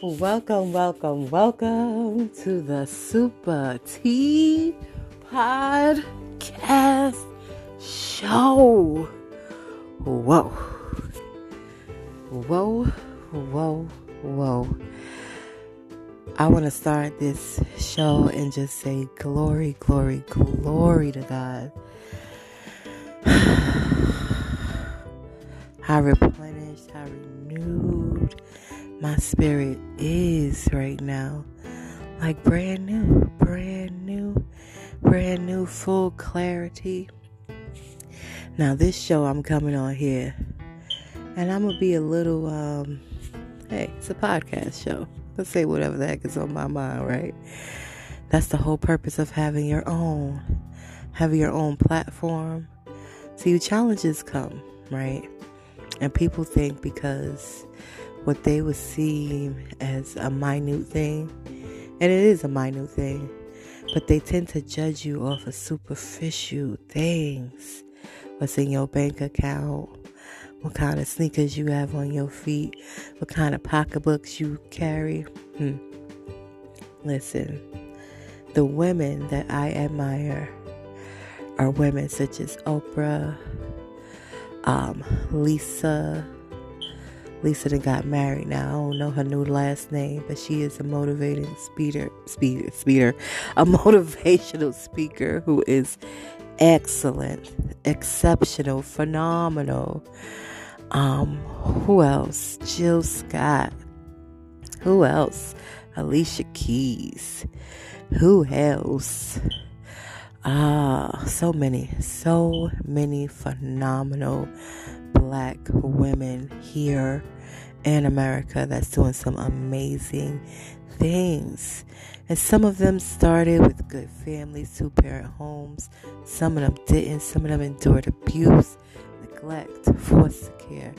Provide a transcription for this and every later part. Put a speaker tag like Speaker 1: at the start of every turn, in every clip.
Speaker 1: Welcome, welcome, welcome to the SupaTea Podcast Show. Whoa. Whoa, whoa, whoa. I want to start this show and just say glory, glory, glory to God. I replenished, I renewed my spirit is right now. Like brand new, brand new, brand new, full clarity. Now, this show I'm coming on here, and I'm gonna be a little, um, hey, it's a podcast show. Let's say whatever the heck is on my mind, right? That's the whole purpose of having your own, having your own platform. See, challenges come, right? And people think because what they would see as a minute thing, and it is a minute thing, but they tend to judge you off of superficial things. What's in your bank account, what kind of sneakers you have on your feet, what kind of pocketbooks you carry. Hmm. Listen, the women that I admire are women such as Oprah, um, Lisa. Lisa got married now. I don't know her new last name, but she is a motivating speaker, speeder, speeder, a motivational speaker who is excellent, exceptional, phenomenal. Um, who else? Jill Scott. Who else? Alicia Keys. Who else? Ah, so many, so many phenomenal black women here in America that's doing some amazing things. And some of them started with good families, two parent homes. Some of them didn't. Some of them endured abuse neglect, foster care.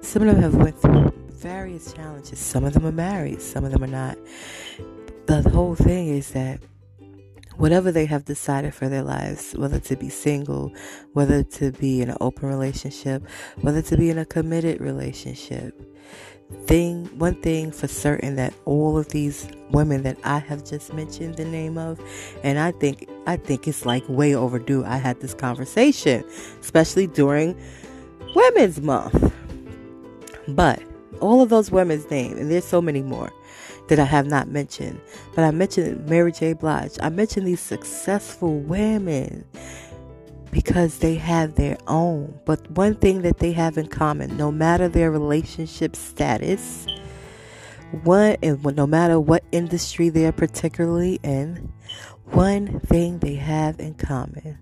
Speaker 1: Some of them have went through various challenges. Some of them are married, some of them are not. The whole thing is that whatever they have decided for their lives, whether to be single, whether to be in an open relationship, whether to be in a committed relationship, thing one thing for certain that all of these women that I have just mentioned the name of and I think I think it's like way overdue. I had this conversation especially during women's month. But all of those women's names and there's so many more that I have not mentioned but I mentioned Mary J Blige I mentioned these successful women because they have their own. But one thing that they have in common, no matter their relationship status, one and no matter what industry they're particularly in, one thing they have in common.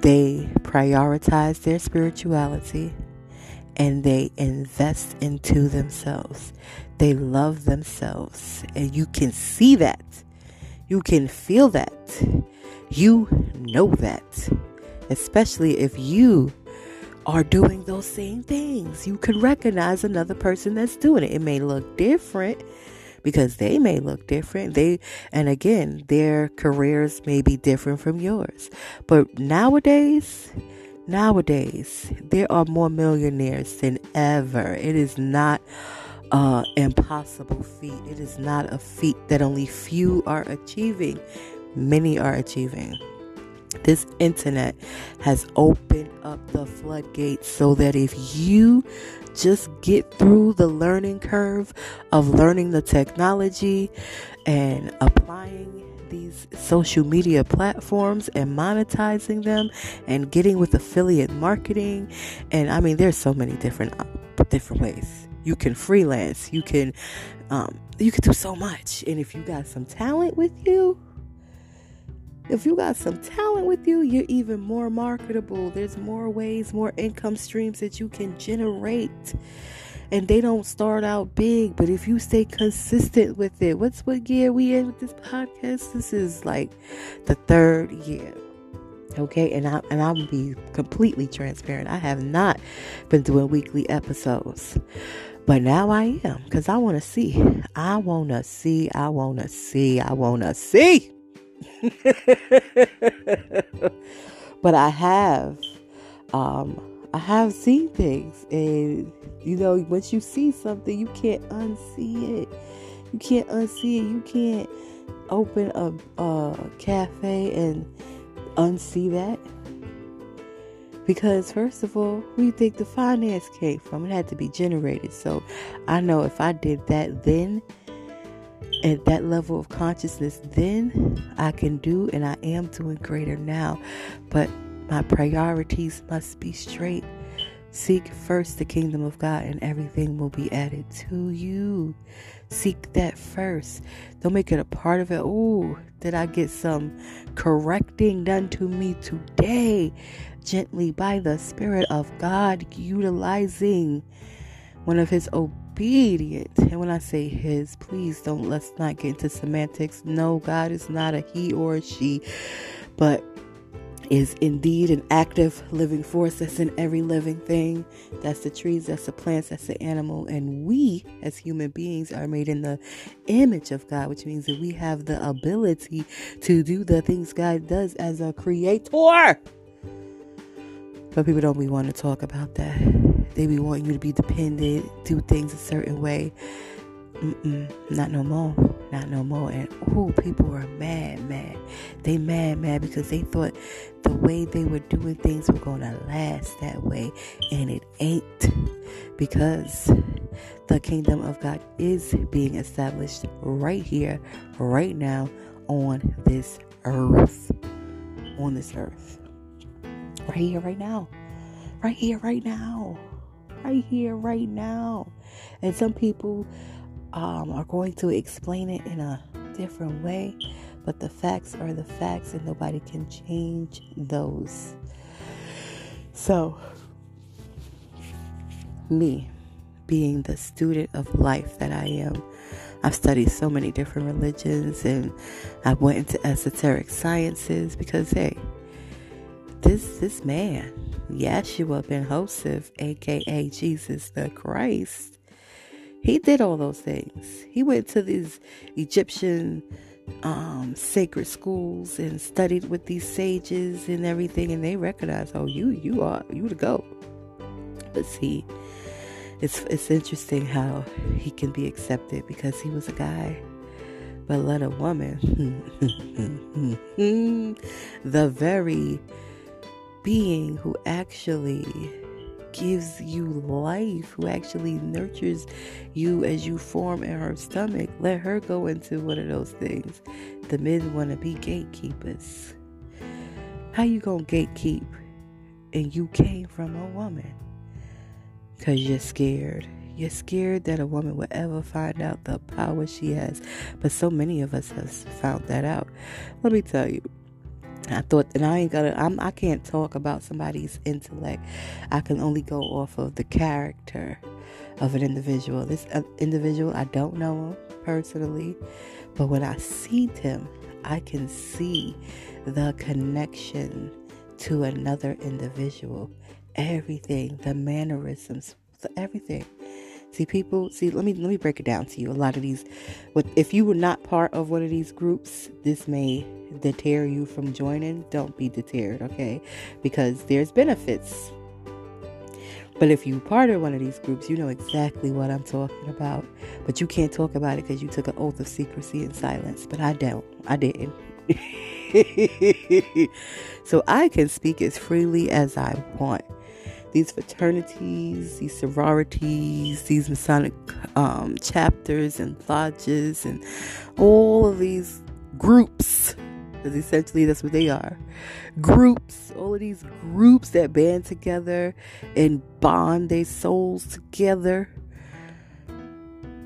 Speaker 1: They prioritize their spirituality and they invest into themselves. They love themselves, and you can see that. You can feel that you know that. Especially if you are doing those same things. You can recognize another person that's doing it. It may look different because they may look different. They and again, their careers may be different from yours. But nowadays, nowadays, there are more millionaires than ever. It is not uh impossible feat. It is not a feat that only few are achieving many are achieving. This internet has opened up the floodgates so that if you just get through the learning curve of learning the technology and applying these social media platforms and monetizing them and getting with affiliate marketing and I mean there's so many different different ways you can freelance you can um, you can do so much and if you got some talent with you if you got some talent with you, you're even more marketable. There's more ways, more income streams that you can generate. And they don't start out big, but if you stay consistent with it, what's what year we in with this podcast? This is like the third year. Okay, and I and I'll be completely transparent. I have not been doing weekly episodes. But now I am because I want to see. I want to see. I want to see. I want to see. but I have um, I have seen things, and you know, once you see something, you can't unsee it. You can't unsee it. You can't open a, a cafe and unsee that. Because, first of all, we think the finance came from? It had to be generated. So I know if I did that then, at that level of consciousness, then I can do and I am doing greater now. But my priorities must be straight. Seek first the kingdom of God, and everything will be added to you. Seek that first. Don't make it a part of it. Oh, did I get some correcting done to me today? Gently by the Spirit of God, utilizing one of His obedient. And when I say His, please don't let's not get into semantics. No, God is not a He or a She, but is indeed an active living force that's in every living thing. That's the trees, that's the plants, that's the animal. And we, as human beings, are made in the image of God, which means that we have the ability to do the things God does as a creator. But people don't be wanting to talk about that. They be wanting you to be dependent, do things a certain way. Mm-mm, not no more. Not no more. And oh, people were mad, mad. They mad, mad because they thought the way they were doing things were gonna last that way, and it ain't. Because the kingdom of God is being established right here, right now, on this earth. On this earth. Right here, right now. Right here, right now. Right here, right now. And some people um, are going to explain it in a different way, but the facts are the facts and nobody can change those. So, me being the student of life that I am, I've studied so many different religions and I went into esoteric sciences because, hey, this this man, Yeshua ben Joseph, aka Jesus the Christ, he did all those things. He went to these Egyptian um, sacred schools and studied with these sages and everything, and they recognized, oh, you, you are, you to go. But see, it's it's interesting how he can be accepted because he was a guy, but let a woman, the very being who actually gives you life, who actually nurtures you as you form in her stomach. Let her go into one of those things. The men want to be gatekeepers. How you gonna gatekeep and you came from a woman? Cause you're scared. You're scared that a woman will ever find out the power she has. But so many of us have found that out. Let me tell you, I thought, and I ain't gonna, I'm, I can't talk about somebody's intellect. I can only go off of the character of an individual. This uh, individual, I don't know him personally, but when I see him, I can see the connection to another individual. Everything, the mannerisms, everything. See, people, see, let me let me break it down to you. A lot of these, if you were not part of one of these groups, this may deter you from joining. Don't be deterred, okay? Because there's benefits. But if you part of one of these groups, you know exactly what I'm talking about. But you can't talk about it because you took an oath of secrecy and silence. But I don't. I didn't. so I can speak as freely as I want these fraternities, these sororities, these Masonic um, chapters and lodges, and all of these groups. Because essentially, that's what they are groups. All of these groups that band together and bond their souls together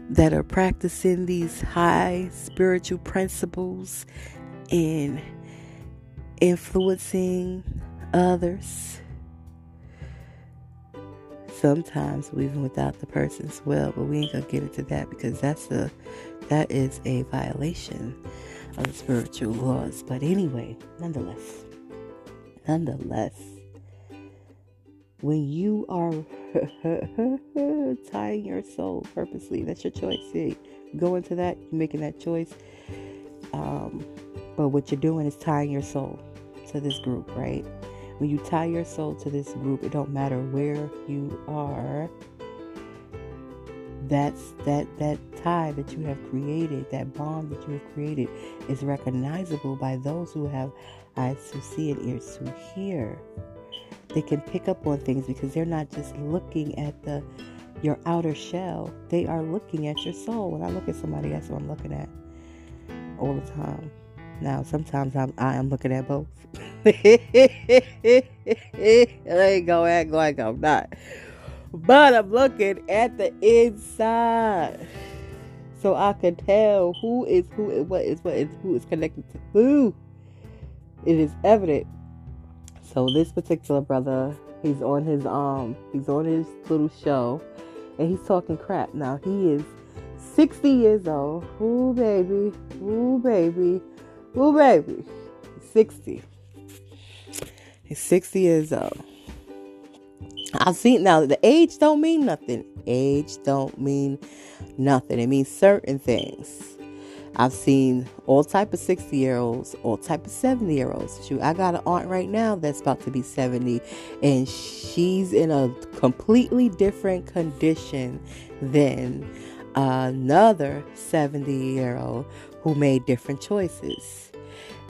Speaker 1: that are practicing these high spiritual principles and influencing others sometimes even without the person's will but we ain't gonna get into that because that's a that is a violation of the spiritual laws. But anyway nonetheless nonetheless when you are tying your soul purposely that's your choice. See go into that you're making that choice. Um, but what you're doing is tying your soul to this group right when you tie your soul to this group, it don't matter where you are. That's that that tie that you have created, that bond that you have created, is recognizable by those who have eyes to see and ears to hear. They can pick up on things because they're not just looking at the your outer shell. They are looking at your soul. When I look at somebody, that's what I'm looking at all the time. Now, sometimes I'm I am looking at both. I ain't go act like I'm not. But I'm looking at the inside. So I can tell who is who and what is what is who is connected to who. It is evident. So this particular brother, he's on his um he's on his little show and he's talking crap. Now he is 60 years old. Ooh baby. Ooh baby. Ooh baby. 60. He's 60 years old. I've seen now the age don't mean nothing. Age don't mean nothing. It means certain things. I've seen all type of 60 year olds, all type of 70 year olds. Shoot, I got an aunt right now that's about to be 70 and she's in a completely different condition than another 70 year old who made different choices.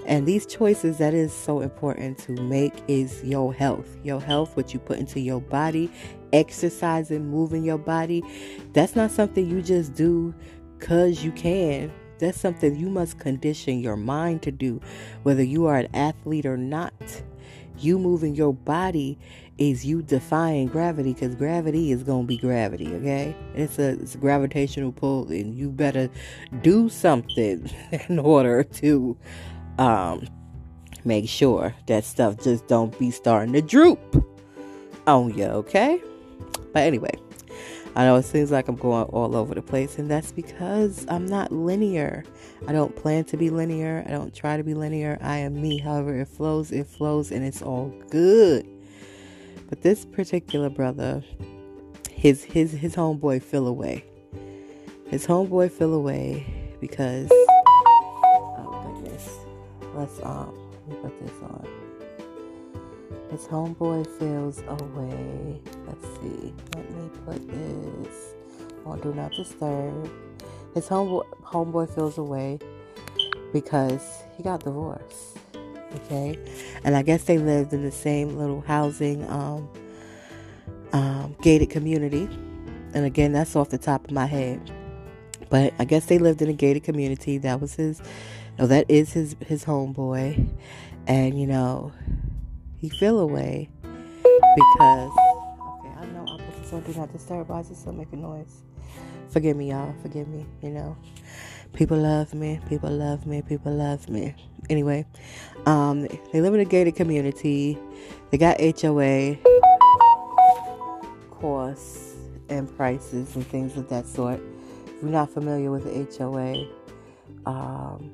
Speaker 1: And these choices that is so important to make is your health. Your health, what you put into your body, exercising, moving your body. That's not something you just do because you can. That's something you must condition your mind to do, whether you are an athlete or not. You moving your body is you defying gravity because gravity is going to be gravity, okay? It's a, it's a gravitational pull, and you better do something in order to um, make sure that stuff just don't be starting to droop on you, okay? But anyway, I know it seems like I'm going all over the place, and that's because I'm not linear. I don't plan to be linear. I don't try to be linear. I am me. However, it flows, it flows, and it's all good. But this particular brother, his his his homeboy fell away. His homeboy fell away because oh goodness, let's um put this on. His homeboy feels away. Let's see. Let me put this on do not disturb. His homeboy homeboy feels away because he got divorced. Okay. And I guess they lived in the same little housing um um gated community. And again, that's off the top of my head. But I guess they lived in a gated community. That was his no, that is his his homeboy, and you know, he feel away because okay, I know I put this on do not disturb, but I just still making noise. Forgive me, y'all. Forgive me. You know, people love me. People love me. People love me. Anyway, um, they live in a gated community. They got HOA costs and prices and things of that sort. If you're not familiar with the HOA, um,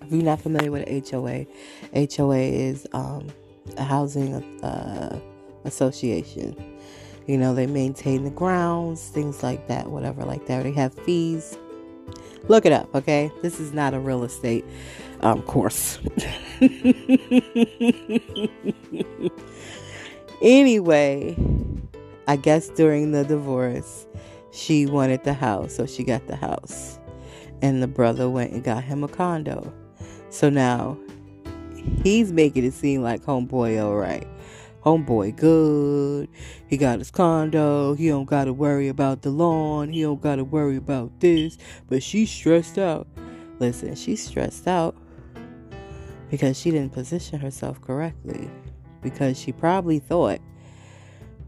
Speaker 1: if you're not familiar with HOA, HOA is um, a housing uh, association. You know, they maintain the grounds, things like that, whatever like that. They have fees. Look it up, okay? This is not a real estate um, course. anyway, I guess during the divorce, she wanted the house, so she got the house. And the brother went and got him a condo. So now he's making it seem like homeboy all right. Homeboy good. He got his condo. He don't got to worry about the lawn. He don't got to worry about this. But she's stressed out. Listen, she's stressed out because she didn't position herself correctly. Because she probably thought,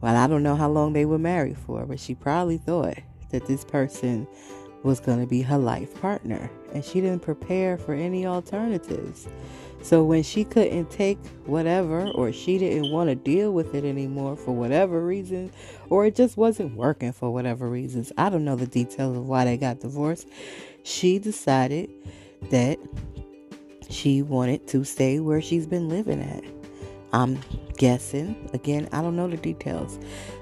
Speaker 1: well, I don't know how long they were married for, but she probably thought that this person was going to be her life partner, and she didn't prepare for any alternatives. So when she couldn't take whatever, or she didn't want to deal with it anymore for whatever reason, or it just wasn't working for whatever reasons, I don't know the details of why they got divorced. She decided that she wanted to stay where she's been living at. I'm guessing. Again, I don't know the details.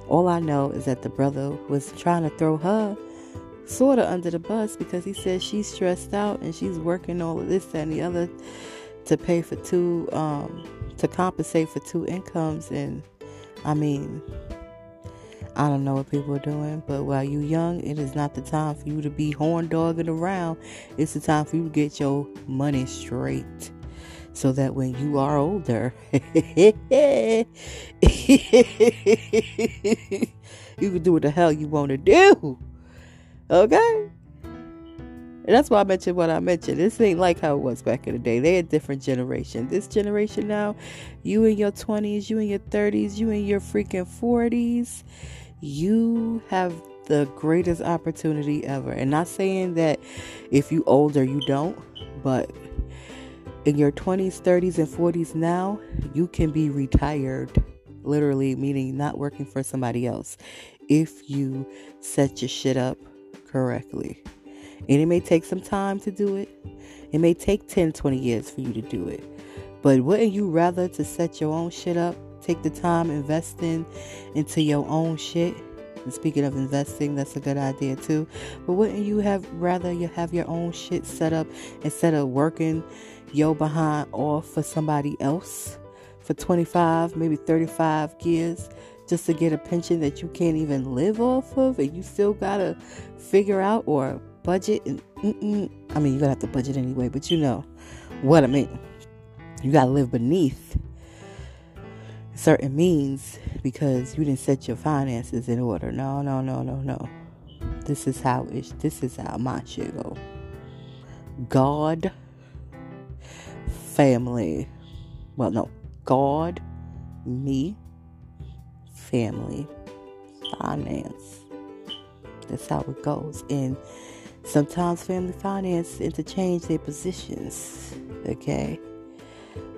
Speaker 1: All I know is that the brother was trying to throw her sort of under the bus because he says she's stressed out and she's working all of this that, and the other to pay for two, um, to compensate for two incomes. And I mean, I don't know what people are doing, but while you're young, it is not the time for you to be horn dogging around. It's the time for you to get your money straight. So that when you are older, you can do what the hell you want to do. Okay? And that's why I mentioned what I mentioned. This ain't like how it was back in the day. They a different generation. This generation now, you in your 20s, you in your 30s, you in your freaking 40s, you have the greatest opportunity ever. And not saying that if you older you don't, but in your 20s, 30s and 40s now, you can be retired. Literally meaning not working for somebody else if you set your shit up correctly. And it may take some time to do it. It may take 10, 20 years for you to do it. But wouldn't you rather to set your own shit up take the time investing into your own shit. And speaking of investing, that's a good idea too. But wouldn't you have rather you have your own shit set up instead of working yo behind off for somebody else for 25, maybe 35 years just to get a pension that you can't even live off of and you still gotta figure out or budget and I mean you gotta have to budget anyway, but you know what I mean. You gotta live beneath certain means because you didn't set your finances in order. No, no, no, no, no. This is how it. This is how my shit go. God, family. Well, no, God, me, family, finance. That's how it goes. And sometimes family finance interchange their positions. Okay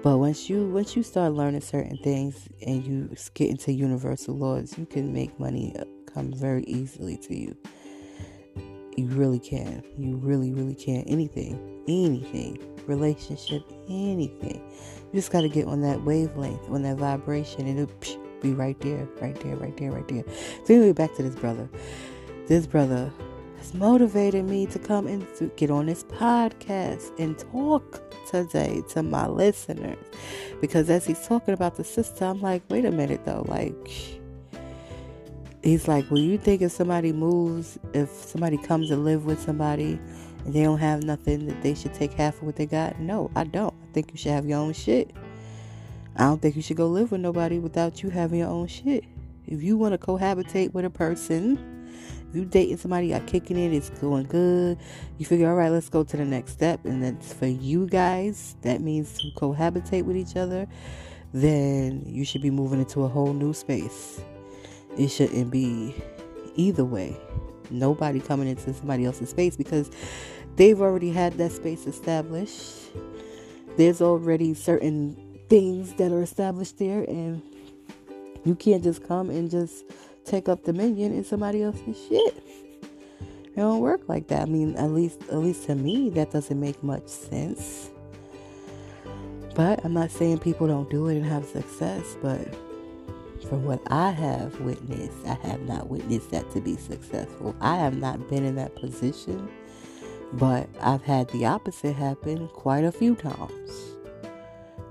Speaker 1: but once you once you start learning certain things and you get into universal laws, you can make money uh, come very easily to you. You really can. You really, really can. Anything, anything, relationship, anything. You just got to get on that wavelength, on that vibration, and it'll be right there, right there, right there, right there. So anyway, back to this brother. This brother has motivated me to come and to get on this podcast and talk today to my listeners. Because as he's talking about the sister, I'm like, wait a minute though, like he's like, Well you think if somebody moves, if somebody comes to live with somebody and they don't have nothing that they should take half of what they got? No, I don't. I think you should have your own shit. I don't think you should go live with nobody without you having your own shit. If you want to cohabitate with a person, you dating somebody, y'all kicking it, it's going good. You figure, all right, let's go to the next step. And that's for you guys, that means to cohabitate with each other, then you should be moving into a whole new space. It shouldn't be either way. Nobody coming into somebody else's space because they've already had that space established. There's already certain things that are established there, and you can't just come and just take up dominion in somebody else's shit. It don't work like that. I mean, at least at least to me, that doesn't make much sense. But I'm not saying people don't do it and have success, but from what I have witnessed, I have not witnessed that to be successful. I have not been in that position, but I've had the opposite happen quite a few times.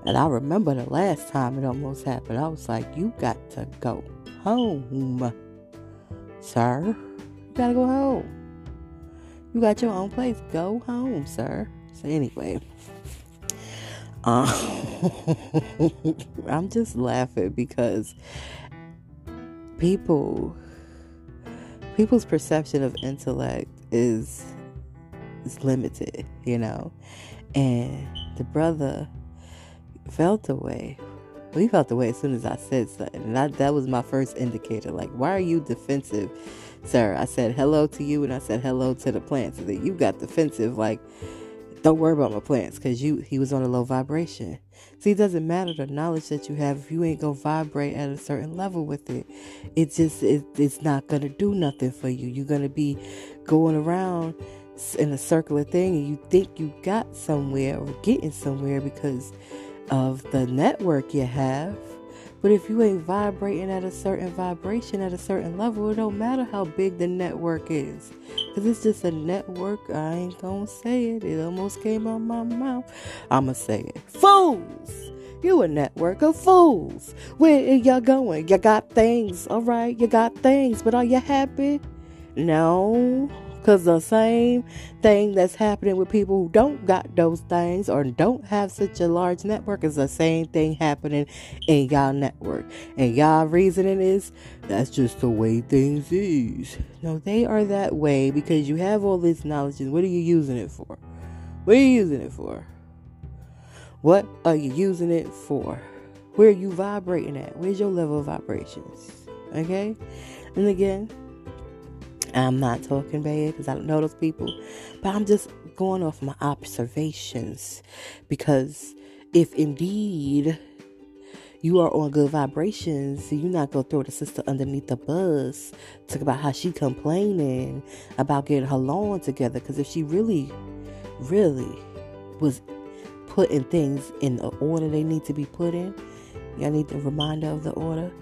Speaker 1: And I remember the last time it almost happened. I was like, you got to go home, sir. You gotta go home. You got your own place. Go home, sir. So, anyway, um, I'm just laughing because people people's perception of intellect is is limited, you know. And the brother felt away We felt the way as soon as I said something. And I, that was my first indicator. Like, why are you defensive, sir? I said hello to you and I said hello to the plants. And then you got defensive, like, don't worry about my plants because you he was on a low vibration. See, it doesn't matter the knowledge that you have if you ain't gonna vibrate at a certain level with it. It just it, it's not gonna do nothing for you. You're gonna be going around in a circular thing and you think you got somewhere or getting somewhere because of the network you have, But if you ain't vibrating at a certain vibration at a certain level, it don't matter how big the network is. Because it's just a network. I ain't gonna say it. It almost came out my mouth. I'ma say it. Fools! You a network of fools. Where y'all going? You got things, all right? You got things, but are you happy? No. Because the same thing that's happening with people who don't got those things or don't have such a large network is the same thing happening in y'all network. And y'all reasoning is that's just the way things is. No, they are that way because you have all this knowledge and what are you using it for? What are you using it for? What are you using it for? Where are you vibrating at? Where's your level of vibrations? Okay? And again, I'm not talking bad because I don't know those people, but I'm just going off my observations because if indeed you are on good vibrations, you're not gonna throw the sister underneath the bus. Talk about how she complaining about getting her lawn together. Because if she really, really was putting things in the order they need to be put in, y'all need the reminder of the order.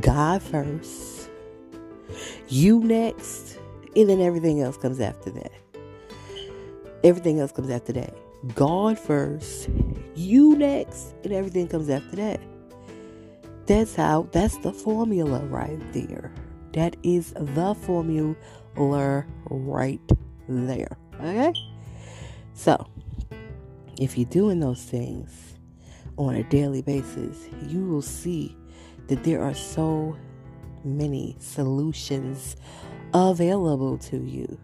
Speaker 1: God first, you next, and then everything else comes after that. Everything else comes after that. God first, you next, and everything comes after that. That's how, that's the formula right there. That is the formula right there. Okay? So, if you're doing those things on a daily basis, you will see that there are so many solutions available to you.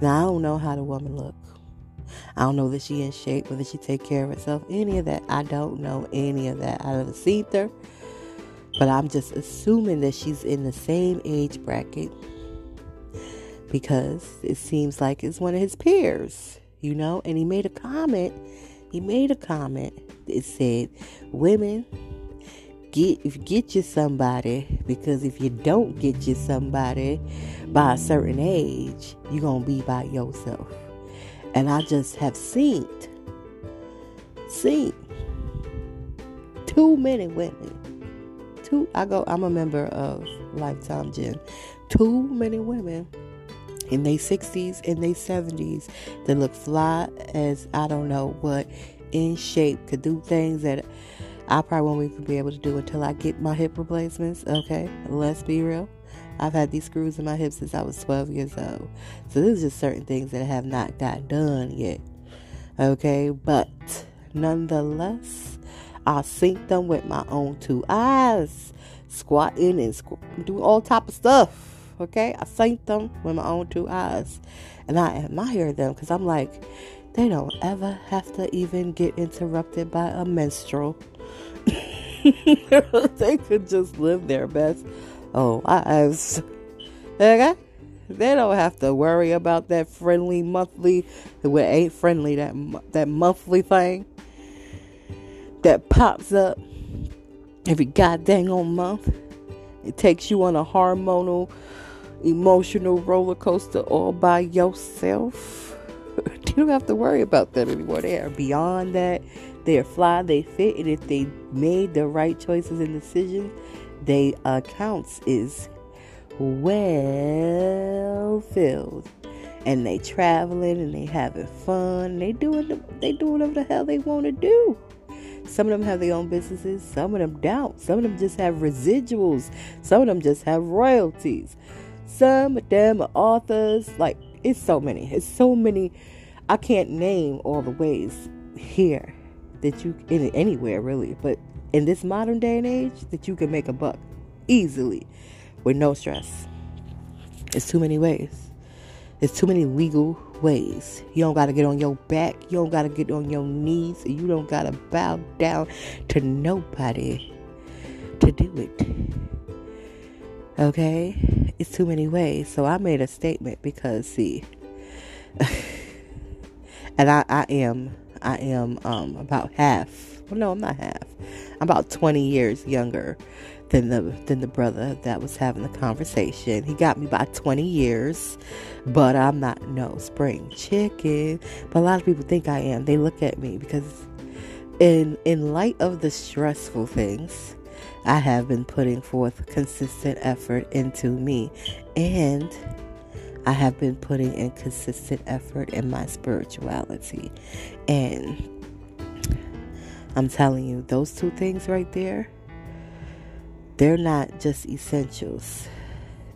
Speaker 1: Now, I don't know how the woman look. I don't know that she in shape, whether she take care of herself, any of that. I don't know any of that. I haven't seen her, but I'm just assuming that she's in the same age bracket because it seems like it's one of his peers, you know. And he made a comment. He made a comment It said, "Women get get you somebody because if you don't get you somebody by a certain age, you're gonna be by yourself. And I just have seen seen too many women. Too I go I'm a member of Lifetime Gym. Too many women in their 60s and their 70s that look fly as I don't know what in shape could do things that I probably won't even be able to do until I get my hip replacements. Okay, let's be real. I've had these screws in my hips since I was 12 years old. So there's just certain things that I have not got done yet. Okay, but nonetheless, I'll them with my own two eyes, squatting and squ- do all type of stuff. Okay, I sync them with my own two eyes, and I admire them because I'm like, they don't ever have to even get interrupted by a menstrual. they could just live their best. Oh, I was okay. They don't have to worry about that friendly monthly. It ain't friendly that that monthly thing that pops up every goddamn on month. It takes you on a hormonal, emotional roller coaster all by yourself. you don't have to worry about that anymore. They are beyond that. They're fly, they fit, and if they made the right choices and decisions, they uh, accounts is well filled. And they traveling and they having fun. They doing they doing whatever the hell they want to do. Some of them have their own businesses. Some of them don't. Some of them just have residuals. Some of them just have royalties. Some of them are authors. Like it's so many. It's so many. I can't name all the ways here that you in anywhere really, but in this modern day and age that you can make a buck easily with no stress. It's too many ways. It's too many legal ways. You don't got to get on your back. You don't got to get on your knees. You don't got to bow down to nobody to do it. Okay? It's too many ways. So I made a statement because, see, and I, I am I am um, about half. Well, no, I'm not half. I'm about 20 years younger than the than the brother that was having the conversation. He got me by 20 years, but I'm not no spring chicken. But a lot of people think I am. They look at me because in in light of the stressful things I have been putting forth consistent effort into me. And I have been putting in consistent effort in my spirituality. And I'm telling you, those two things right there, they're not just essentials,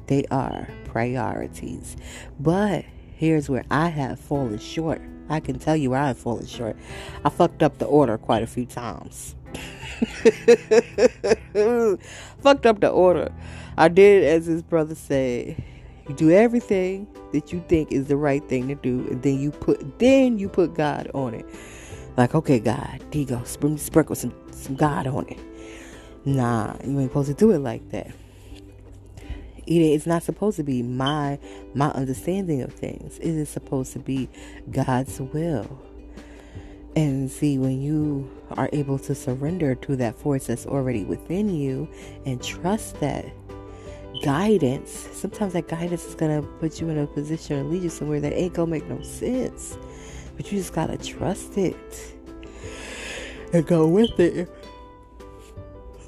Speaker 1: they are priorities. But here's where I have fallen short. I can tell you where I have fallen short. I fucked up the order quite a few times. fucked up the order. I did as his brother said. You do everything that you think is the right thing to do, and then you put then you put God on it. Like, okay, God, there you go. Sprinkle some some God on it. Nah, you ain't supposed to do it like that. It's not supposed to be my my understanding of things. It is supposed to be God's will. And see, when you are able to surrender to that force that's already within you and trust that guidance, sometimes that guidance is going to put you in a position or lead you somewhere that ain't going to make no sense. But you just got to trust it and go with it.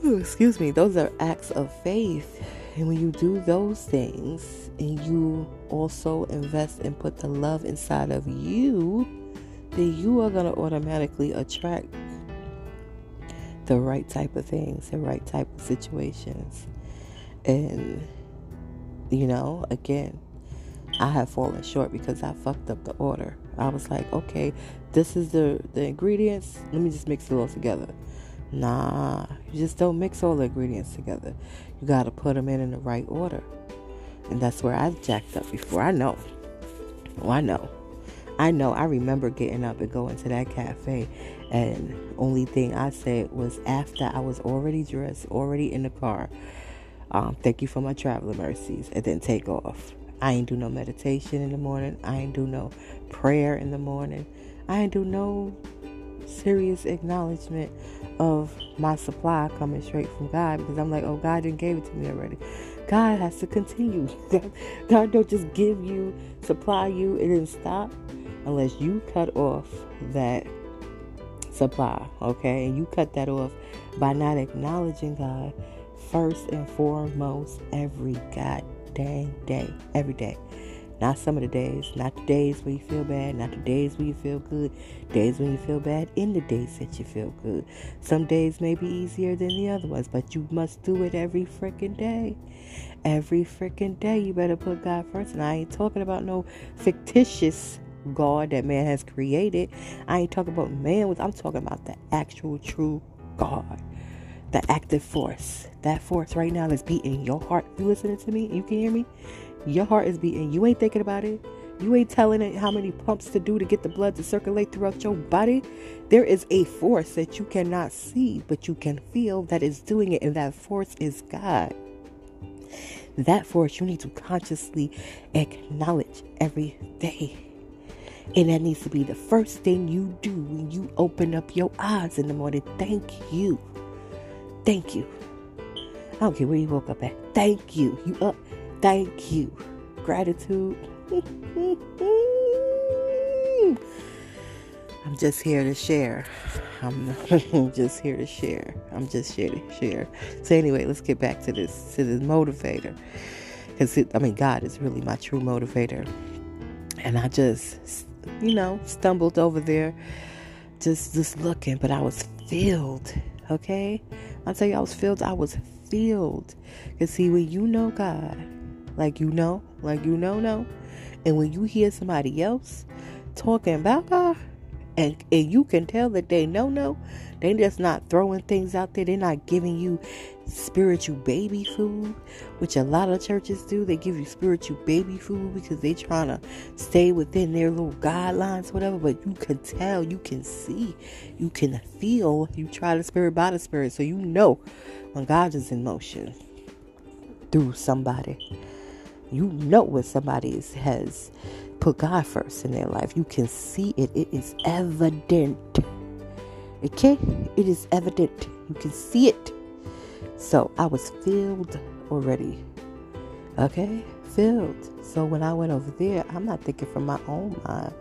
Speaker 1: Ooh, excuse me, those are acts of faith. And when you do those things and you also invest and put the love inside of you, then you are going to automatically attract the right type of things, the right type of situations. And, you know, again, I have fallen short because I fucked up the order. I was like, okay, this is the, the ingredients. Let me just mix it all together. Nah, you just don't mix all the ingredients together. You got to put them in in the right order. And that's where I jacked up before. I know. Oh, I know. I know. I remember getting up and going to that cafe. And only thing I said was after I was already dressed, already in the car, um, thank you for my traveling mercies, and then take off. I ain't do no meditation in the morning. I ain't do no prayer in the morning. I ain't do no serious acknowledgement of my supply coming straight from God because I'm like, oh, God didn't give it to me already. God has to continue. God don't just give you, supply you, and then stop unless you cut off that supply, okay? And you cut that off by not acknowledging God first and foremost every god dang day, every day. Not some of the days, not the days where you feel bad, not the days where you feel good, days when you feel bad, in the days that you feel good. Some days may be easier than the other ones, but you must do it every freaking day. Every freaking day, you better put God first. And I ain't talking about no fictitious God that man has created. I ain't talking about man, I'm talking about the actual true God the active force. That force right now is beating your heart. You listening to me? You can hear me? Your heart is beating. You ain't thinking about it. You ain't telling it how many pumps to do to get the blood to circulate throughout your body. There is a force that you cannot see, but you can feel that is doing it, and that force is God. That force you need to consciously acknowledge every day. And that needs to be the first thing you do when you open up your eyes in the morning. Thank you. Thank you. I don't care where you woke up at. Thank you. You up. Thank you. Gratitude. I'm just here to share. I'm just here to share. I'm just here to share. So anyway, let's get back to this to this motivator. Cuz I mean God is really my true motivator. And I just you know, stumbled over there just just looking, but I was filled, okay? I'll tell you I was filled. I was filled. Cuz see when you know God, like you know, like you know, no. And when you hear somebody else talking about God, and, and you can tell that they know, no, they just not throwing things out there. They're not giving you spiritual baby food, which a lot of churches do. They give you spiritual baby food because they trying to stay within their little guidelines, whatever. But you can tell, you can see, you can feel. You try the spirit by the spirit, so you know when God is in motion through somebody. You know when somebody is, has put God first in their life. You can see it. It is evident. Okay? It is evident. You can see it. So I was filled already. Okay? Filled. So when I went over there, I'm not thinking from my own mind.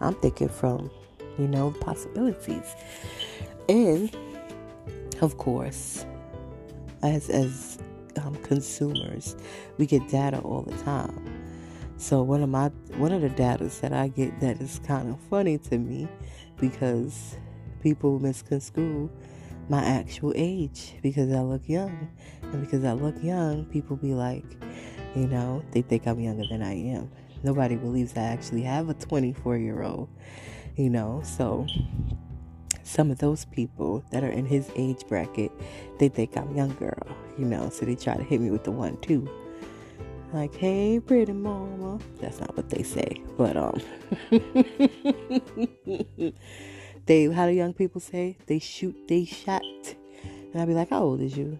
Speaker 1: I'm thinking from, you know, possibilities. And of course, as as um, consumers, we get data all the time. So one of my one of the data that I get that is kind of funny to me because people misconstrue my actual age because I look young. And because I look young, people be like, you know, they think I'm younger than I am. Nobody believes I actually have a 24 year old, you know, so some of those people that are in his age bracket, they think I'm young girl, you know, so they try to hit me with the one too. Like, hey, pretty mama. That's not what they say, but um, they how do young people say? They shoot, they shot, and I'd be like, how old is you?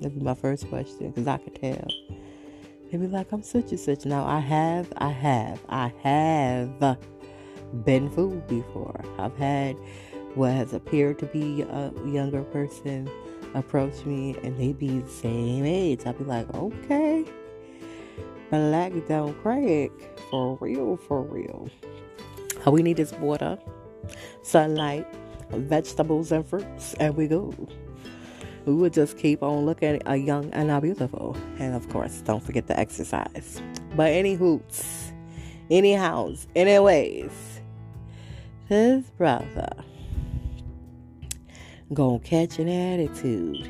Speaker 1: That'd be my first question because I could tell. They'd be like, I'm such and such. Now I have, I have, I have been fooled before. I've had what has appeared to be a younger person approach me and they be the same age. I'd be like, okay. Black don't crack. For real, for real. We need is water, sunlight, vegetables, and fruits, and we go. We would just keep on looking a young and a beautiful. And of course, don't forget the exercise. But any hoots, any house, anyways, his brother gonna catch an attitude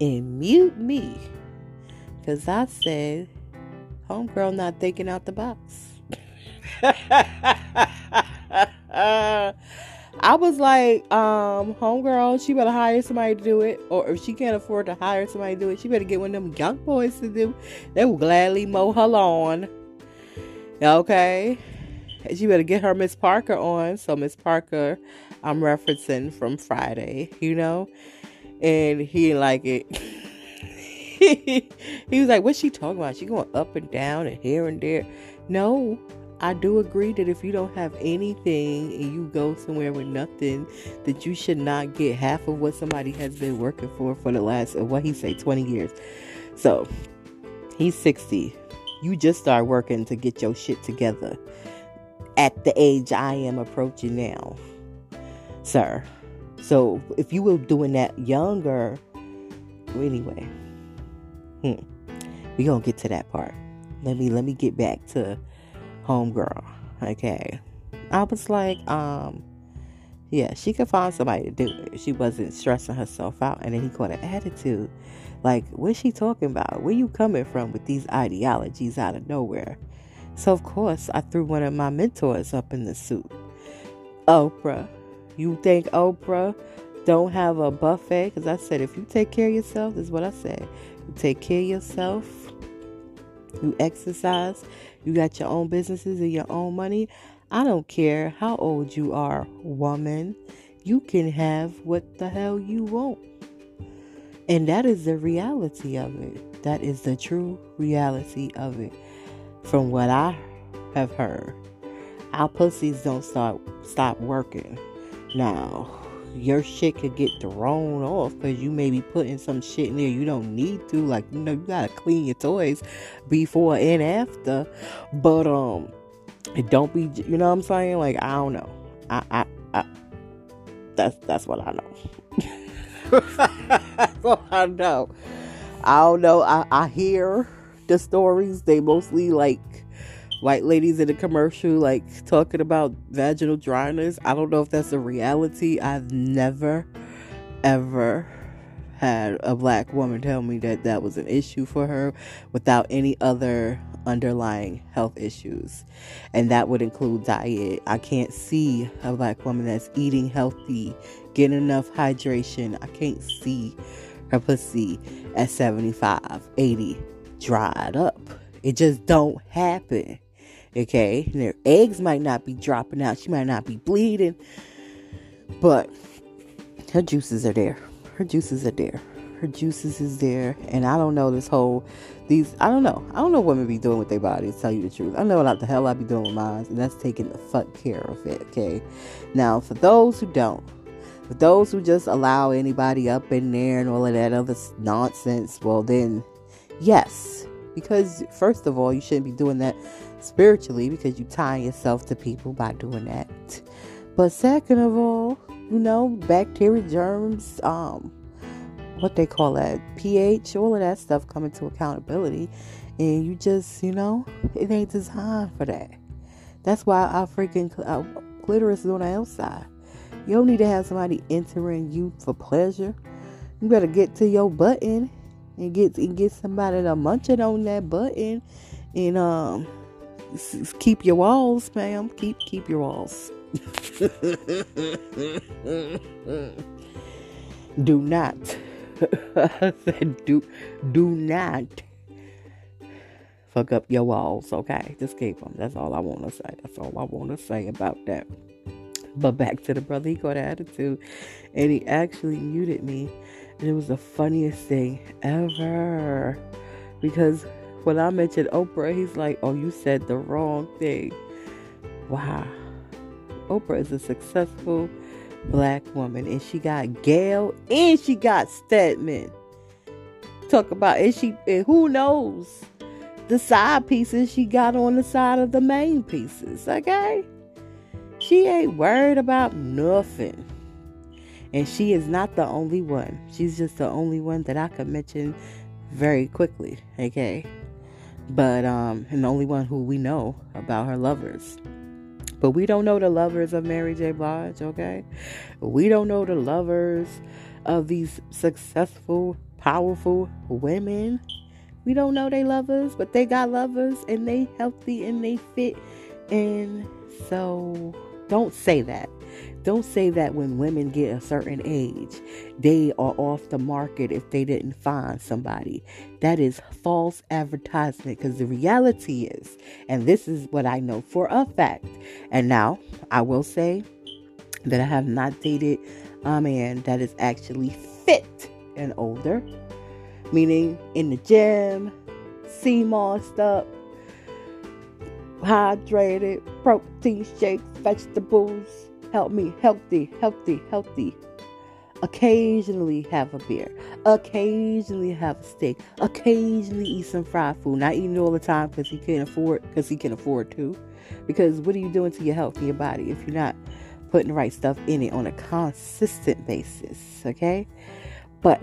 Speaker 1: and mute me. Cause I said, homegirl not thinking out the box. I was like, um, homegirl, she better hire somebody to do it. Or if she can't afford to hire somebody to do it, she better get one of them young boys to do. They will gladly mow her lawn. Okay. She better get her Miss Parker on. So Miss Parker I'm referencing from Friday, you know? And he didn't like it. he was like, What's she talking about? She going up and down and here and there. No, I do agree that if you don't have anything and you go somewhere with nothing, that you should not get half of what somebody has been working for for the last, uh, what he say, 20 years. So he's 60. You just start working to get your shit together at the age I am approaching now sir. So if you were doing that younger, anyway, hmm, we gonna get to that part. Let me let me get back to homegirl. Okay, I was like, um, yeah, she could find somebody to do it. She wasn't stressing herself out, and then he caught an attitude. Like, what's she talking about? Where you coming from with these ideologies out of nowhere? So of course, I threw one of my mentors up in the suit, Oprah. You think Oprah don't have a buffet? Because I said, if you take care of yourself, this is what I said. You take care of yourself, you exercise, you got your own businesses and your own money. I don't care how old you are, woman. You can have what the hell you want. And that is the reality of it. That is the true reality of it. From what I have heard, our pussies don't start stop working. Now, your shit could get thrown off because you may be putting some shit in there you don't need to. Like, you know, you gotta clean your toys before and after. But um don't be you know what I'm saying? Like, I don't know. I I, I that's that's what I know. that's what I know. I don't know. I, I hear the stories. They mostly like white ladies in a commercial like talking about vaginal dryness. I don't know if that's a reality. I've never ever had a black woman tell me that that was an issue for her without any other underlying health issues. And that would include diet. I can't see a black woman that's eating healthy, getting enough hydration. I can't see her pussy at 75, 80 dried up. It just don't happen. Okay, their eggs might not be dropping out. She might not be bleeding, but her juices are there. Her juices are there. Her juices is there, and I don't know this whole these. I don't know. I don't know what women be doing with their bodies. Tell you the truth, I know what the hell I be doing with mine, and that's taking the fuck care of it. Okay, now for those who don't, for those who just allow anybody up in there and all of that other nonsense, well then, yes, because first of all, you shouldn't be doing that spiritually because you tie yourself to people by doing that. But second of all, you know, bacteria, germs, um, what they call that pH, all of that stuff come into accountability, and you just you know it ain't designed for that. That's why our freaking our clitoris is on the outside. You don't need to have somebody entering you for pleasure. You better get to your button and get and get somebody to munch it on that button and um keep your walls, ma'am. Keep keep your walls. do not do do not fuck up your walls, okay? Just keep them. That's all I want to say. That's all I want to say about that. But back to the brother, he got an attitude, and he actually muted me, and it was the funniest thing ever because when I mentioned Oprah, he's like, "Oh, you said the wrong thing." Wow. Oprah is a successful black woman, and she got Gayle and she got Stedman. Talk about and she and who knows the side pieces she got on the side of the main pieces. Okay, she ain't worried about nothing, and she is not the only one. She's just the only one that I could mention very quickly. Okay, but um, and the only one who we know about her lovers. But we don't know the lovers of Mary J. Blige, okay? We don't know the lovers of these successful, powerful women. We don't know they lovers, but they got lovers and they healthy and they fit. And so don't say that. Don't say that when women get a certain age, they are off the market if they didn't find somebody. That is false advertisement because the reality is, and this is what I know for a fact. And now I will say that I have not dated a man that is actually fit and older, meaning in the gym, sea moss up, hydrated, protein shakes, vegetables Help me, healthy, healthy, healthy. Occasionally have a beer. Occasionally have a steak. Occasionally eat some fried food. Not eating all the time because he can't afford because he can afford to. Because what are you doing to your health and your body if you're not putting the right stuff in it on a consistent basis? Okay? But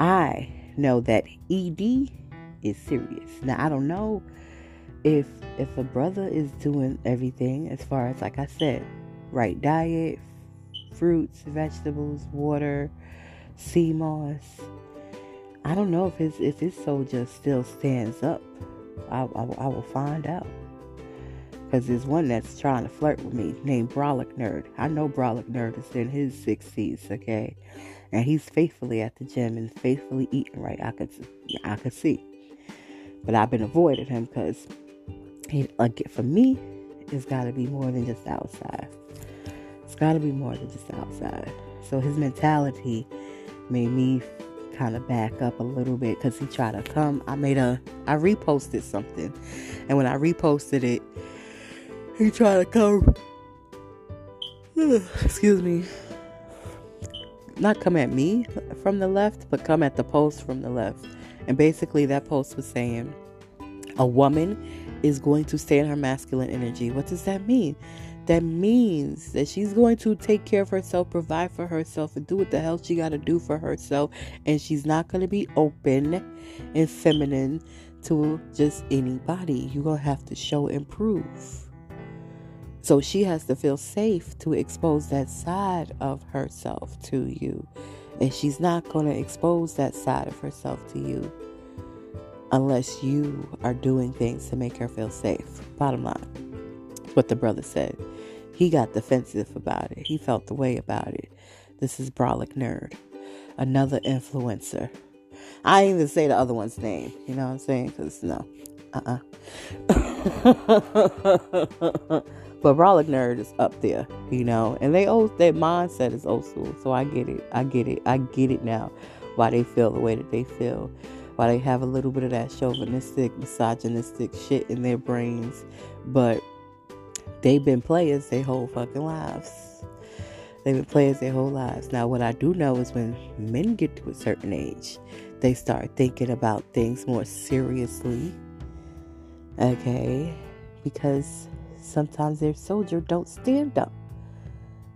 Speaker 1: I know that ED is serious. Now I don't know if if a brother is doing everything as far as like I said, right diet, fruits, vegetables, water, sea moss. I don't know if his if his soul just still stands up. I, I, I will find out. Because there's one that's trying to flirt with me named Brolic Nerd. I know Brolic Nerd is in his 60s, okay? And he's faithfully at the gym and faithfully eating right. I could, I could see. But I've been avoiding him because he, like for me, it's got to be more than just outside. It's got to be more than just outside. So his mentality made me kind of back up a little bit because he tried to come. I made a, I reposted something, and when I reposted it, he tried to come. Excuse me. Not come at me from the left, but come at the post from the left. And basically, that post was saying a woman is going to stay in her masculine energy. What does that mean? That means that she's going to take care of herself, provide for herself, and do what the hell she got to do for herself. And she's not going to be open and feminine to just anybody. You're going to have to show and prove. So she has to feel safe to expose that side of herself to you. And she's not going to expose that side of herself to you unless you are doing things to make her feel safe. Bottom line, what the brother said. He got defensive about it. He felt the way about it. This is Brolic Nerd, another influencer. I ain't even say the other one's name. You know what I'm saying? Because no, uh uh-uh. but Brolic Nerd is up there, you know, and they old their mindset is old school. So I get it. I get it. I get it now. Why they feel the way that they feel why they have a little bit of that chauvinistic, misogynistic shit in their brains, but they've been players their whole fucking lives. They've been players their whole lives. Now, what I do know is when men get to a certain age, they start thinking about things more seriously. Okay? Because sometimes their soldier don't stand up.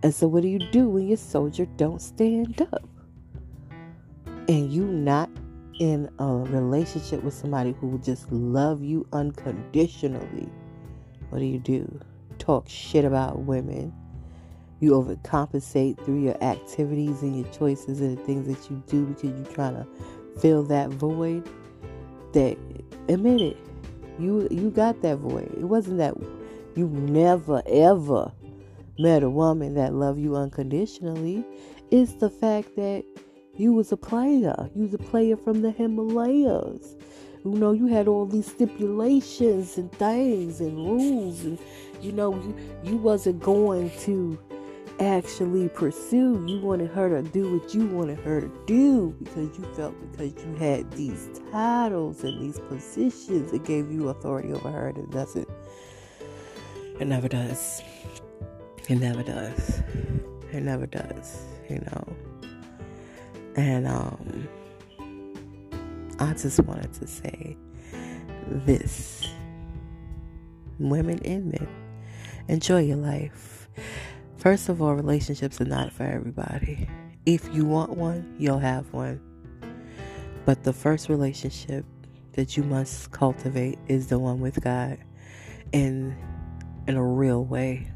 Speaker 1: And so, what do you do when your soldier don't stand up? And you not in a relationship with somebody who will just love you unconditionally. What do you do? Talk shit about women. You overcompensate through your activities and your choices and the things that you do because you're trying to fill that void. That admit it. You you got that void. It wasn't that you never ever met a woman that loved you unconditionally. It's the fact that you was a player. You was a player from the Himalayas. You know, you had all these stipulations and things and rules and you know, you, you wasn't going to actually pursue. You wanted her to do what you wanted her to do because you felt because you had these titles and these positions, it gave you authority over her, and it doesn't. It never does. It never does. It never does, you know. And um I just wanted to say this. Women and men, enjoy your life. First of all, relationships are not for everybody. If you want one, you'll have one. But the first relationship that you must cultivate is the one with God in in a real way.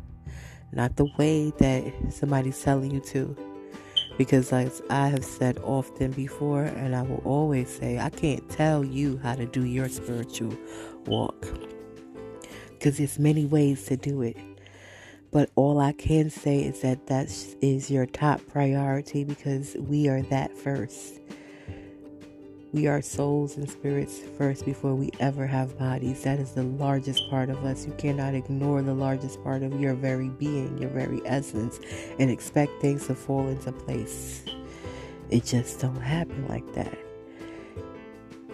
Speaker 1: Not the way that somebody's telling you to. Because, as I have said often before, and I will always say, I can't tell you how to do your spiritual walk. Because there's many ways to do it. But all I can say is that that is your top priority because we are that first. We are souls and spirits first before we ever have bodies. That is the largest part of us. You cannot ignore the largest part of your very being, your very essence, and expect things to fall into place. It just don't happen like that.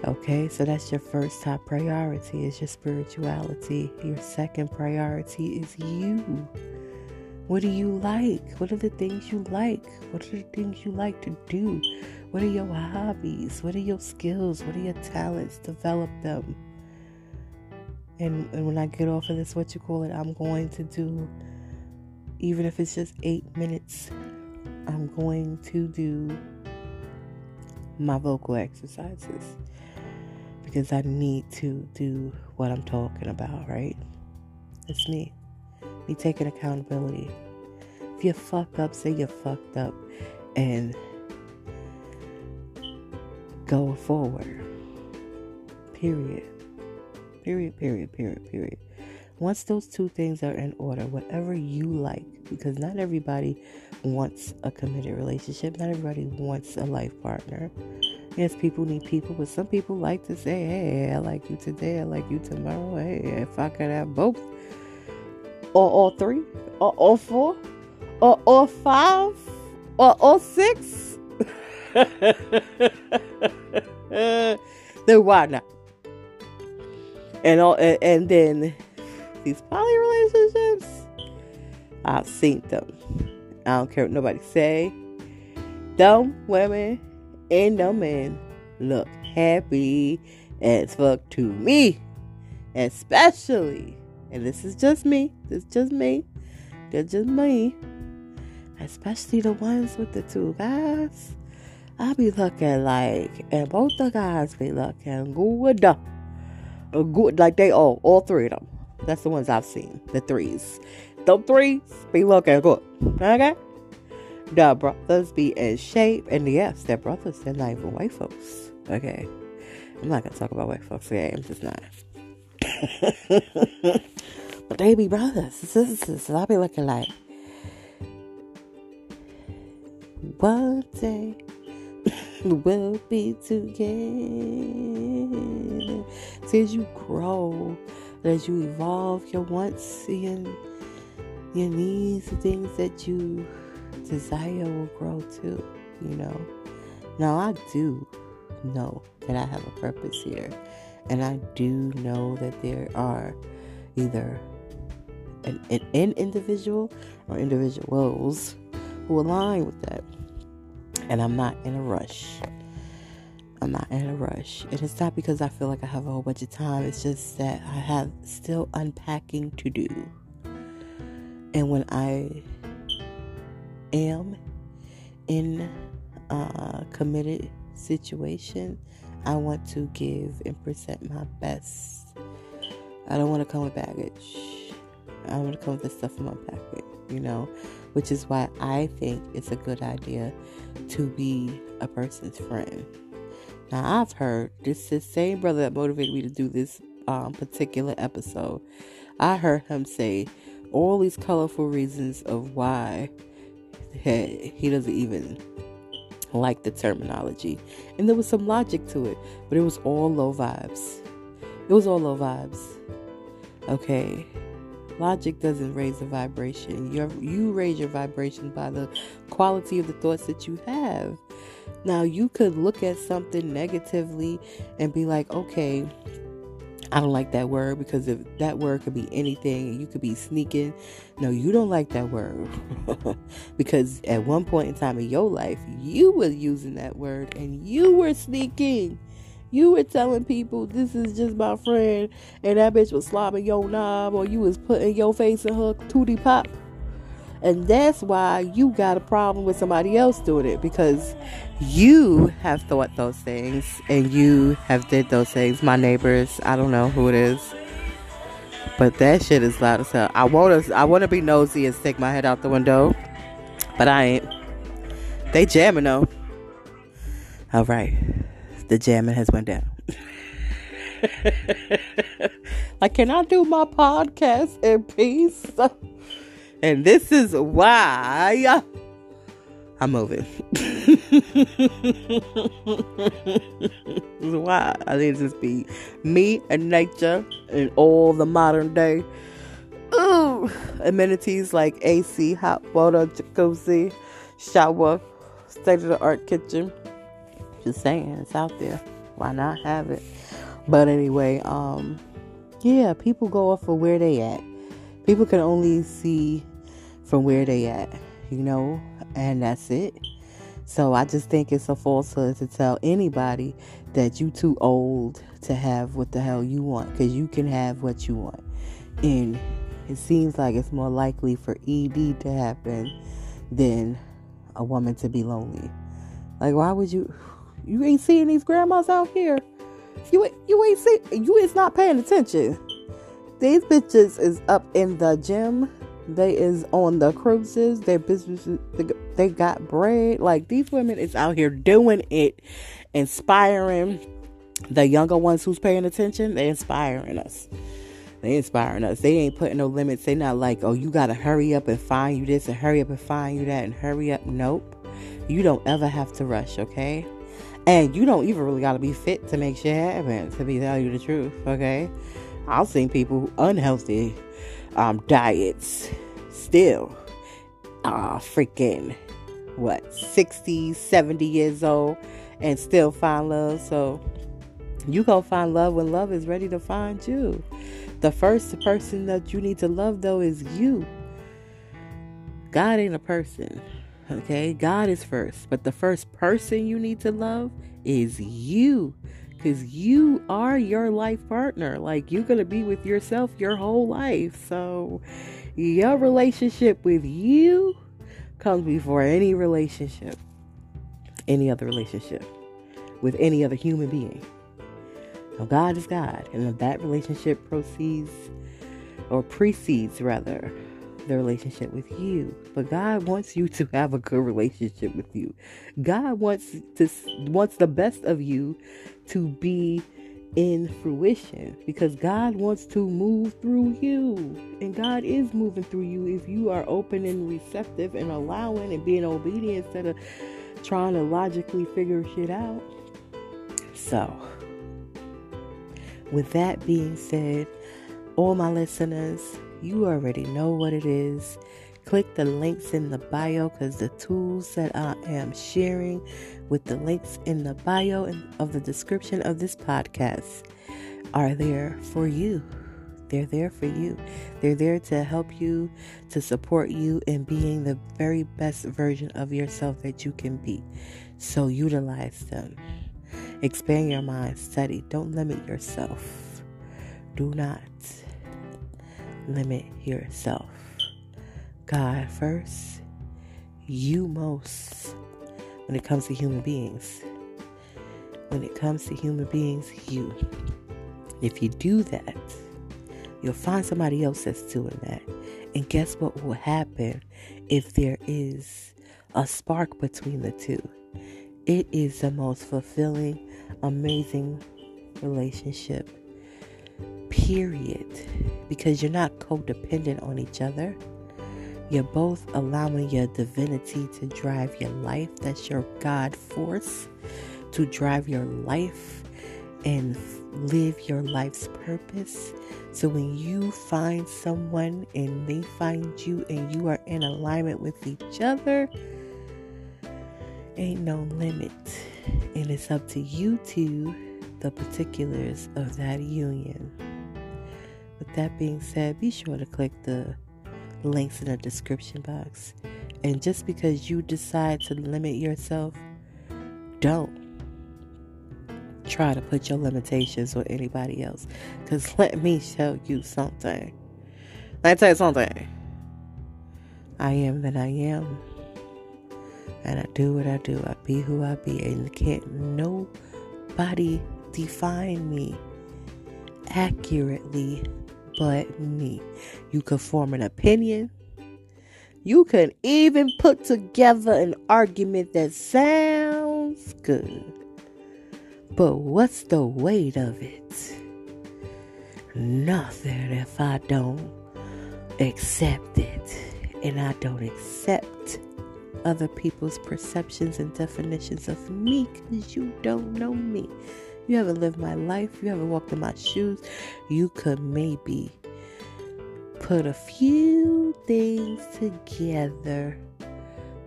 Speaker 1: Okay, so that's your first top priority is your spirituality. Your second priority is you. What do you like? What are the things you like? What are the things you like to do? What are your hobbies? What are your skills? What are your talents? Develop them. And, and when I get off of this, what you call it, I'm going to do, even if it's just eight minutes, I'm going to do my vocal exercises because I need to do what I'm talking about, right? It's me. Me taking accountability. If you fuck up, say you fucked up and go forward. Period. Period, period, period, period. Once those two things are in order, whatever you like, because not everybody wants a committed relationship, not everybody wants a life partner. Yes, people need people, but some people like to say, hey, I like you today, I like you tomorrow. Hey, if I could have both, or all three, or all four, or all five, or all six, why not? And all, and, and then these poly relationships, I've seen them. I don't care what nobody say. Them women and them men look happy as fuck to me, especially. And this is just me. This is just me. This just me. Especially the ones with the two guys. I be looking like, and both the guys be looking good. Good, like they all, all three of them. That's the ones I've seen, the threes. The threes be looking good. Okay? The brothers be in shape, and yes, they're brothers, they're not even white folks. Okay? I'm not gonna talk about white folks today, I'm just not. but they be brothers, sisters, so I be looking like, one day we'll be together. See, as you grow, as you evolve, your wants and your needs, the things that you desire will grow too, you know. Now, I do know that I have a purpose here, and I do know that there are either an, an, an individual or individuals who align with that and I'm not in a rush. I'm not in a rush. And it's not because I feel like I have a whole bunch of time. It's just that I have still unpacking to do. And when I am in a committed situation, I want to give and present my best. I don't want to come with baggage. I don't want to come with the stuff in my pocket, you know, which is why I think it's a good idea to be a person's friend. Now, I've heard this the same brother that motivated me to do this um, particular episode. I heard him say all these colorful reasons of why he, he doesn't even like the terminology. And there was some logic to it, but it was all low vibes. It was all low vibes. Okay. Logic doesn't raise the vibration. You you raise your vibration by the quality of the thoughts that you have. Now you could look at something negatively and be like, okay, I don't like that word because if that word could be anything, you could be sneaking. No, you don't like that word because at one point in time in your life, you were using that word and you were sneaking. You were telling people this is just my friend, and that bitch was slobbing your knob, or you was putting your face in her tootie pop. And that's why you got a problem with somebody else doing it because you have thought those things and you have did those things. My neighbors, I don't know who it is. But that shit is loud as hell. I wanna I wanna be nosy and stick my head out the window. But I ain't. They jamming though. Alright. The jamming has went down. like, can I do my podcast in peace? And this is why I'm moving. why I need to just be me and nature and all the modern day ooh, amenities like AC, hot water, jacuzzi, shower, state of the art kitchen. Just saying, it's out there. Why not have it? But anyway, um, yeah, people go off of where they at. People can only see from where they at, you know, and that's it. So I just think it's a falsehood to tell anybody that you too old to have what the hell you want because you can have what you want. And it seems like it's more likely for ED to happen than a woman to be lonely. Like why would you you ain't seeing these grandmas out here? You you ain't see you is not paying attention. These bitches is up in the gym they is on the cruises. Their businesses, they got bread. Like these women is out here doing it, inspiring the younger ones who's paying attention. They inspiring us. They inspiring us. They ain't putting no limits. They not like, oh, you gotta hurry up and find you this and hurry up and find you that and hurry up. Nope. You don't ever have to rush, okay? And you don't even really gotta be fit to make shit happen, to be tell you the truth, okay? I've seen people unhealthy um, diets still uh, freaking what 60 70 years old and still find love. So you gonna find love when love is ready to find you. The first person that you need to love though is you. God ain't a person okay god is first but the first person you need to love is you because you are your life partner. Like you're going to be with yourself your whole life. So your relationship with you comes before any relationship, any other relationship with any other human being. Now, God is God, and that relationship proceeds or precedes rather the relationship with you. But God wants you to have a good relationship with you. God wants to wants the best of you to be in fruition because God wants to move through you. And God is moving through you if you are open and receptive and allowing and being obedient instead of trying to logically figure shit out. So, with that being said, all my listeners, you already know what it is. Click the links in the bio because the tools that I am sharing with the links in the bio and of the description of this podcast are there for you. They're there for you. They're there to help you, to support you in being the very best version of yourself that you can be. So utilize them. Expand your mind, study. Don't limit yourself. Do not limit yourself. God first, you most when it comes to human beings. When it comes to human beings, you. If you do that, you'll find somebody else that's doing that. And guess what will happen if there is a spark between the two? It is the most fulfilling, amazing relationship, period. Because you're not codependent on each other. You're both allowing your divinity to drive your life. That's your God force to drive your life and live your life's purpose. So when you find someone and they find you and you are in alignment with each other, ain't no limit. And it's up to you to the particulars of that union. With that being said, be sure to click the links in the description box. And just because you decide to limit yourself, don't try to put your limitations on anybody else. Because let me show you something. Let me tell you something. I am that I am and I do what I do. I be who I be, and can't nobody define me accurately but me. You could form an opinion. You can even put together an argument that sounds good. But what's the weight of it? Nothing if I don't accept it. And I don't accept other people's perceptions and definitions of me because you don't know me. You haven't lived my life, you haven't walked in my shoes. You could maybe put a few things together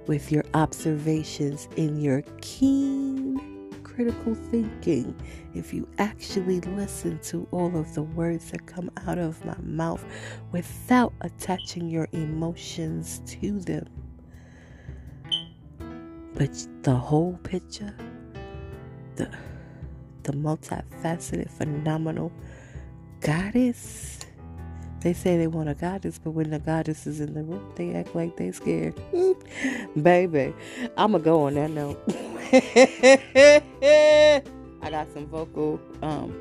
Speaker 1: with your observations in your keen critical thinking. If you actually listen to all of the words that come out of my mouth without attaching your emotions to them but the whole picture, the the multifaceted, phenomenal goddess. They say they want a goddess, but when the goddess is in the room, they act like they scared. Baby, I'ma go on that note. I got some vocal um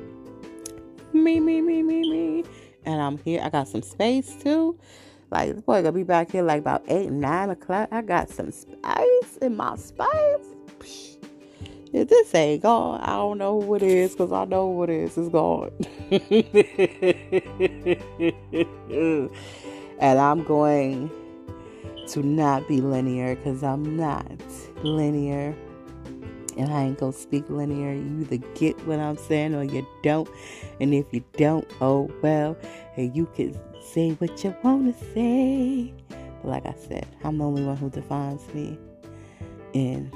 Speaker 1: me me me me me and I'm here. I got some space too. Like this boy gonna be back here like about eight, nine o'clock. I got some space in my space. If this ain't gone, I don't know who it is because I know who it is. It's gone. and I'm going to not be linear because I'm not linear. And I ain't gonna speak linear. You either get what I'm saying or you don't. And if you don't, oh well. And you can say what you want to say. But like I said, I'm the only one who defines me. And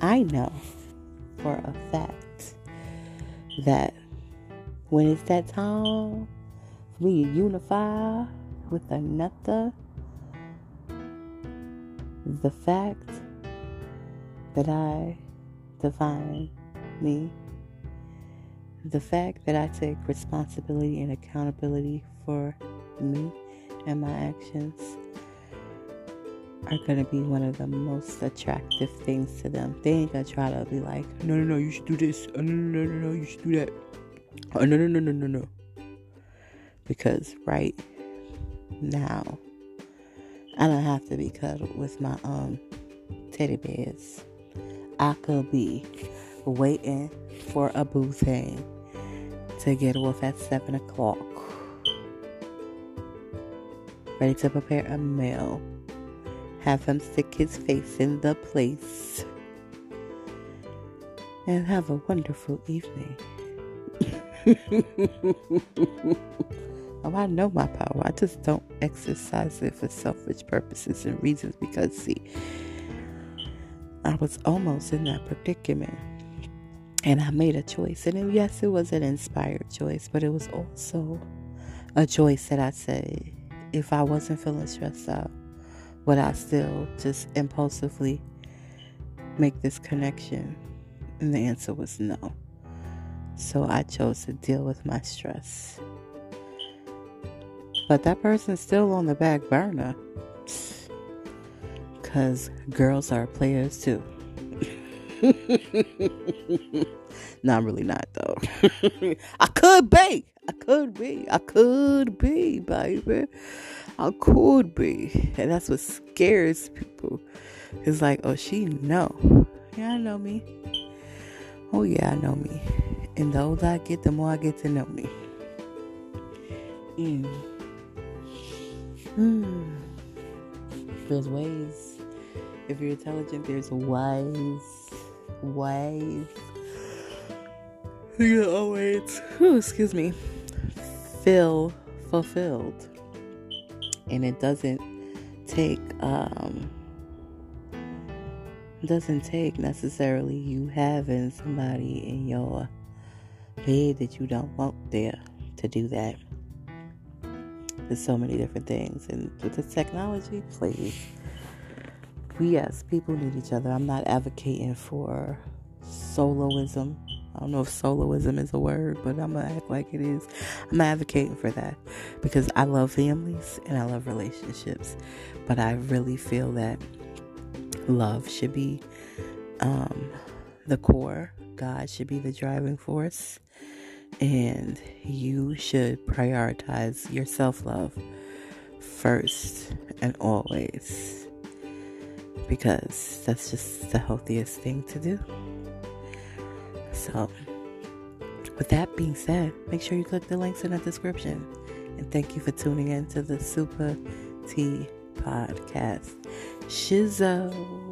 Speaker 1: I know for a fact that when it's that time for me to unify with another, the fact that I define me the fact that I take responsibility and accountability for me and my actions are to be one of the most attractive things to them. They ain't to try to be like, no, no, no, you should do this. Oh, no, no, no, no, you should do that. Oh, no, no, no, no, no, no. Because right now, I don't have to be cuddled with my um teddy bears. I could be waiting for a boo thing to get off at 7 o'clock. Ready to prepare a meal. Have him stick his face in the place. And have a wonderful evening. oh, I know my power. I just don't exercise it for selfish purposes and reasons because, see, I was almost in that predicament and I made a choice. And yes, it was an inspired choice, but it was also a choice that I said, if I wasn't feeling stressed out, would I still just impulsively make this connection? And the answer was no. So I chose to deal with my stress. But that person's still on the back burner. Because girls are players too. no, I'm really not though. I could be. I could be. I could be, baby. I could be. And that's what scares people. It's like, oh, she know. Yeah, I know me. Oh yeah, I know me. And the older I get, the more I get to know me. Mm. Mm. There's ways. If you're intelligent, there's ways. Ways. You always, oh, excuse me, feel fulfilled. And it doesn't take, um, doesn't take necessarily you having somebody in your head that you don't want there to do that. There's so many different things, and with the technology, please, we as people need each other. I'm not advocating for soloism. I don't know if soloism is a word, but I'm gonna act like it is. I'm advocating for that because I love families and I love relationships, but I really feel that love should be um, the core. God should be the driving force, and you should prioritize your self love first and always because that's just the healthiest thing to do. So, with that being said, make sure you click the links in the description. And thank you for tuning in to the Super T podcast. Shizzo.